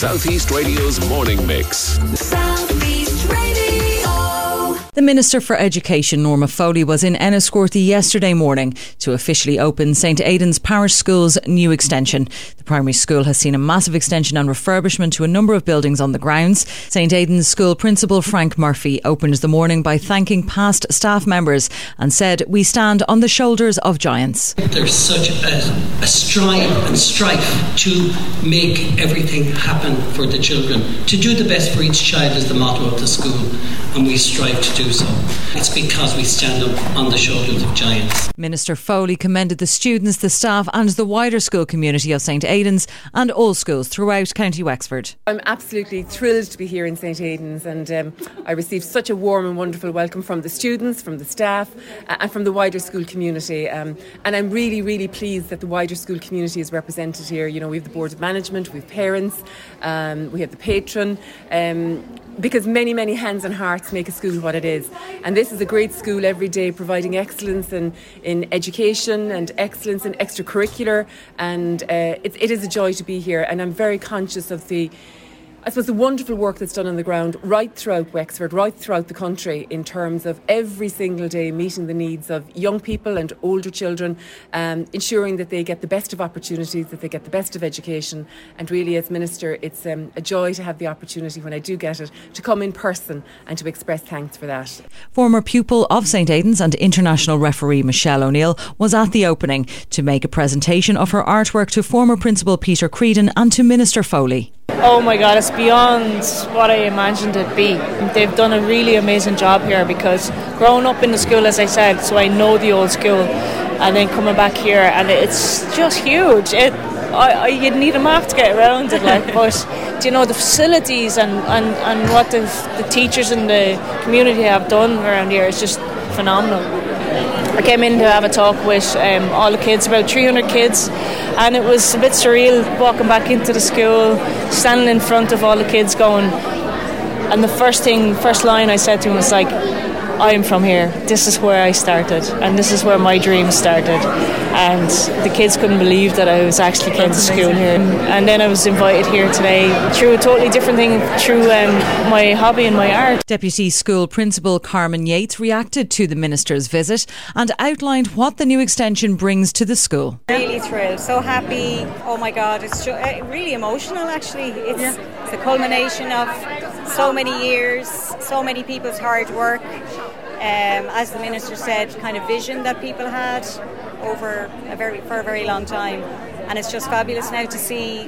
Southeast Radio's morning mix. Southeast Radio. The Minister for Education, Norma Foley, was in Enniscorthy yesterday morning to officially open St Aidan's Parish School's new extension. The primary school has seen a massive extension and refurbishment to a number of buildings on the grounds. St Aidan's School Principal Frank Murphy opened the morning by thanking past staff members and said, We stand on the shoulders of giants. There's such a, a strive and strife to make everything happen for the children. To do the best for each child is the motto of the school, and we strive to do so. It's because we stand up on the shoulders of giants. Minister Foley commended the students, the staff, and the wider school community of St Aidan's and all schools throughout County Wexford. I'm absolutely thrilled to be here in St Aidan's, and um, I received such a warm and wonderful welcome from the students, from the staff, uh, and from the wider school community. Um, and I'm really, really pleased that the wider school community is represented here. You know, we have the board of management, we have parents, um, we have the patron. Um, because many, many hands and hearts make a school what it is. And this is a great school every day, providing excellence in, in education and excellence in extracurricular. And uh, it, it is a joy to be here. And I'm very conscious of the I suppose the wonderful work that's done on the ground right throughout Wexford, right throughout the country, in terms of every single day meeting the needs of young people and older children, um, ensuring that they get the best of opportunities, that they get the best of education. And really, as Minister, it's um, a joy to have the opportunity, when I do get it, to come in person and to express thanks for that. Former pupil of St Aidan's and international referee Michelle O'Neill was at the opening to make a presentation of her artwork to former Principal Peter Creedon and to Minister Foley. Oh my God, it's beyond what I imagined it'd be. They've done a really amazing job here because growing up in the school, as I said, so I know the old school, and then coming back here, and it's just huge. It, I, I, you'd need a map to get around it, like, but do you know the facilities and, and, and what the, the teachers and the community have done around here is just phenomenal. I came in to have a talk with um, all the kids, about 300 kids, and it was a bit surreal walking back into the school, standing in front of all the kids going. And the first thing, first line I said to him was like, I am from here. This is where I started, and this is where my dream started. And the kids couldn't believe that I was actually came to school here. And then I was invited here today through a totally different thing, through um, my hobby and my art. Deputy School Principal Carmen Yates reacted to the Minister's visit and outlined what the new extension brings to the school. Really thrilled, so happy. Oh my God, it's ju- uh, really emotional actually. It's, it's the culmination of so many years, so many people's hard work. Um, as the minister said, kind of vision that people had over a very for a very long time, and it's just fabulous now to see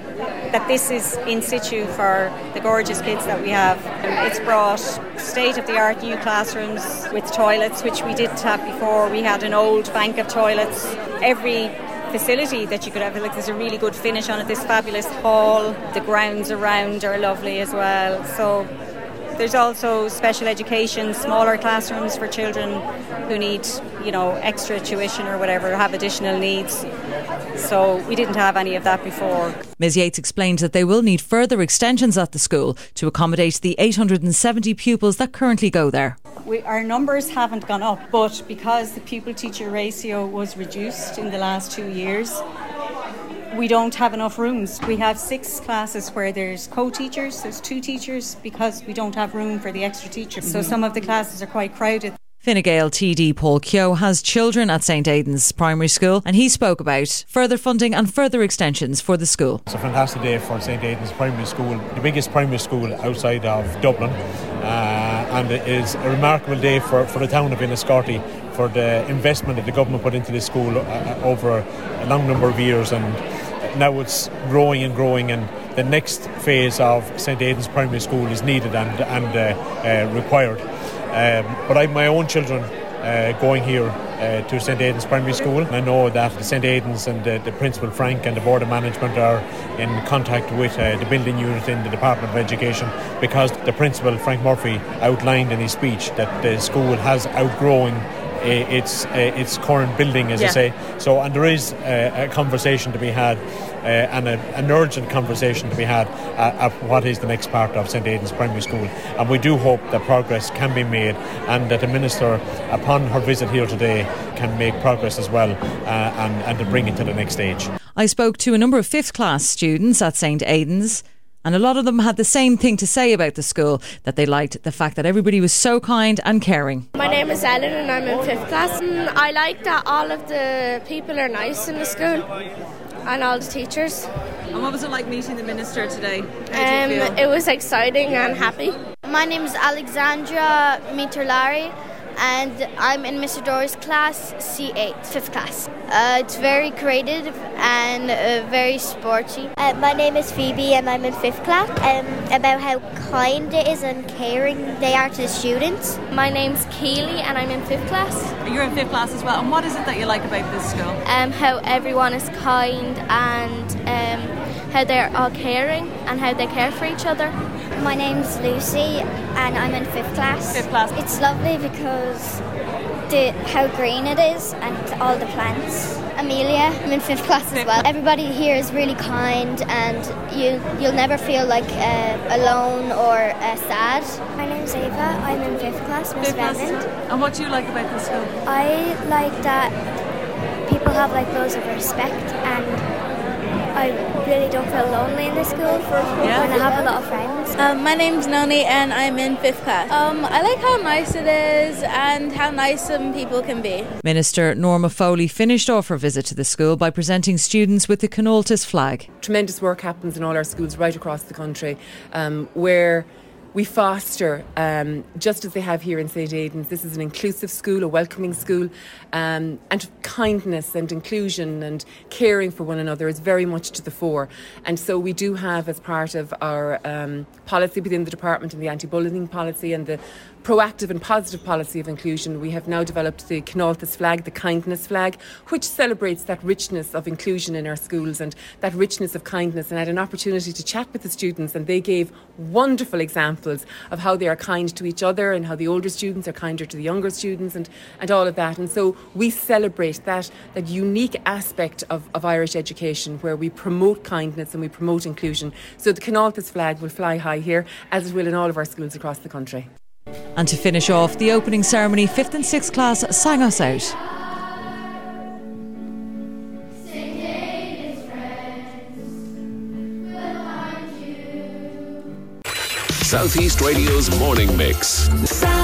that this is in situ for the gorgeous kids that we have. It's brought state of the art new classrooms with toilets, which we didn't have before. We had an old bank of toilets. Every facility that you could have. Like there's a really good finish on it. This fabulous hall. The grounds around are lovely as well. So there's also special education, smaller classrooms for children who need, you know, extra tuition or whatever, have additional needs. So we didn't have any of that before. Ms Yates explained that they will need further extensions at the school to accommodate the 870 pupils that currently go there. We, our numbers haven't gone up, but because the pupil teacher ratio was reduced in the last two years, we don't have enough rooms. We have six classes where there's co teachers, there's two teachers, because we don't have room for the extra teachers. So some of the classes are quite crowded. Fine Gael TD Paul Kehoe has children at St Aidan's Primary School and he spoke about further funding and further extensions for the school. It's a fantastic day for St Aidan's Primary School, the biggest primary school outside of Dublin, uh, and it is a remarkable day for, for the town of Enniscorthy for the investment that the government put into this school uh, over a long number of years, and now it's growing and growing, and the next phase of St Aidan's Primary School is needed and, and uh, uh, required. Um, but I have my own children uh, going here uh, to St Aidan's Primary School. And I know that St Aidan's and the, principal Frank and the board of management are in contact with uh, the building unit in the Department of Education because the principal Frank Murphy outlined in his speech that the school has outgrown its uh, its current building, as Yeah. I say. So, and there is uh, a conversation to be had, uh, and a, an urgent conversation to be had uh, of what is the next part of St Aidan's Primary School. And we do hope that progress can be made, and that the minister, upon her visit here today, can make progress as well, uh, and and to bring it to the next stage. I spoke to a number of fifth class students at St Aidan's And a lot of them had the same thing to say about the school that they liked the fact that everybody was so kind and caring. My name is Ellen and I'm in fifth class. Mm, I like that all of the people are nice in the school and all the teachers. And what was it like meeting the minister today? Um, it was exciting and happy. My name is Alexandra Mitrolari and I'm in Mr. Doris class C8, fifth class. Uh, it's very creative and uh, very sporty. Uh, my name is Phoebe and I'm in fifth class. Um, about how kind it is and caring they are to the students. My name's Keely and I'm in fifth class. You're in fifth class as well. And what is it that you like about this school? Um, how everyone is kind and um, how they're all caring and how they care for each other. My name's Lucy and I'm in fifth class. Fifth class. It's lovely because the how green it is and all the plants. Amelia, I'm in fifth class as well. Everybody here is really kind and you you'll never feel like uh, alone or uh, sad. My name's Ava. I'm in fifth class, Miss Redmond. And what do you like about this school? I like that people have like loads of respect and I really don't feel lonely in the school yeah. and I have a lot of friends. Um, my name's Noni and I'm in fifth class. Um, I like how nice it is and how nice some people can be. Minister Norma Foley finished off her visit to the school by presenting students with the Cineáltas flag. Tremendous work happens in all our schools right across the country um, where we foster, um, just as they have here in St Aidan's, this is an inclusive school, a welcoming school, um, and kindness and inclusion and caring for one another is very much to the fore. And so we do have, as part of our um, policy within the department and the anti-bullying policy and the proactive and positive policy of inclusion, we have now developed the Cineáltas flag, the kindness flag, which celebrates that richness of inclusion in our schools and that richness of kindness. And I had an opportunity to chat with the students, and they gave wonderful examples of how they are kind to each other and how the older students are kinder to the younger students and, and all of that. And so we celebrate that, that unique aspect of, of Irish education where we promote kindness and we promote inclusion. So the Cineáltas flag will fly high here, as it will in all of our schools across the country. And to finish off the opening ceremony, 5th and 6th class sang us out. Southeast Radio's morning mix. South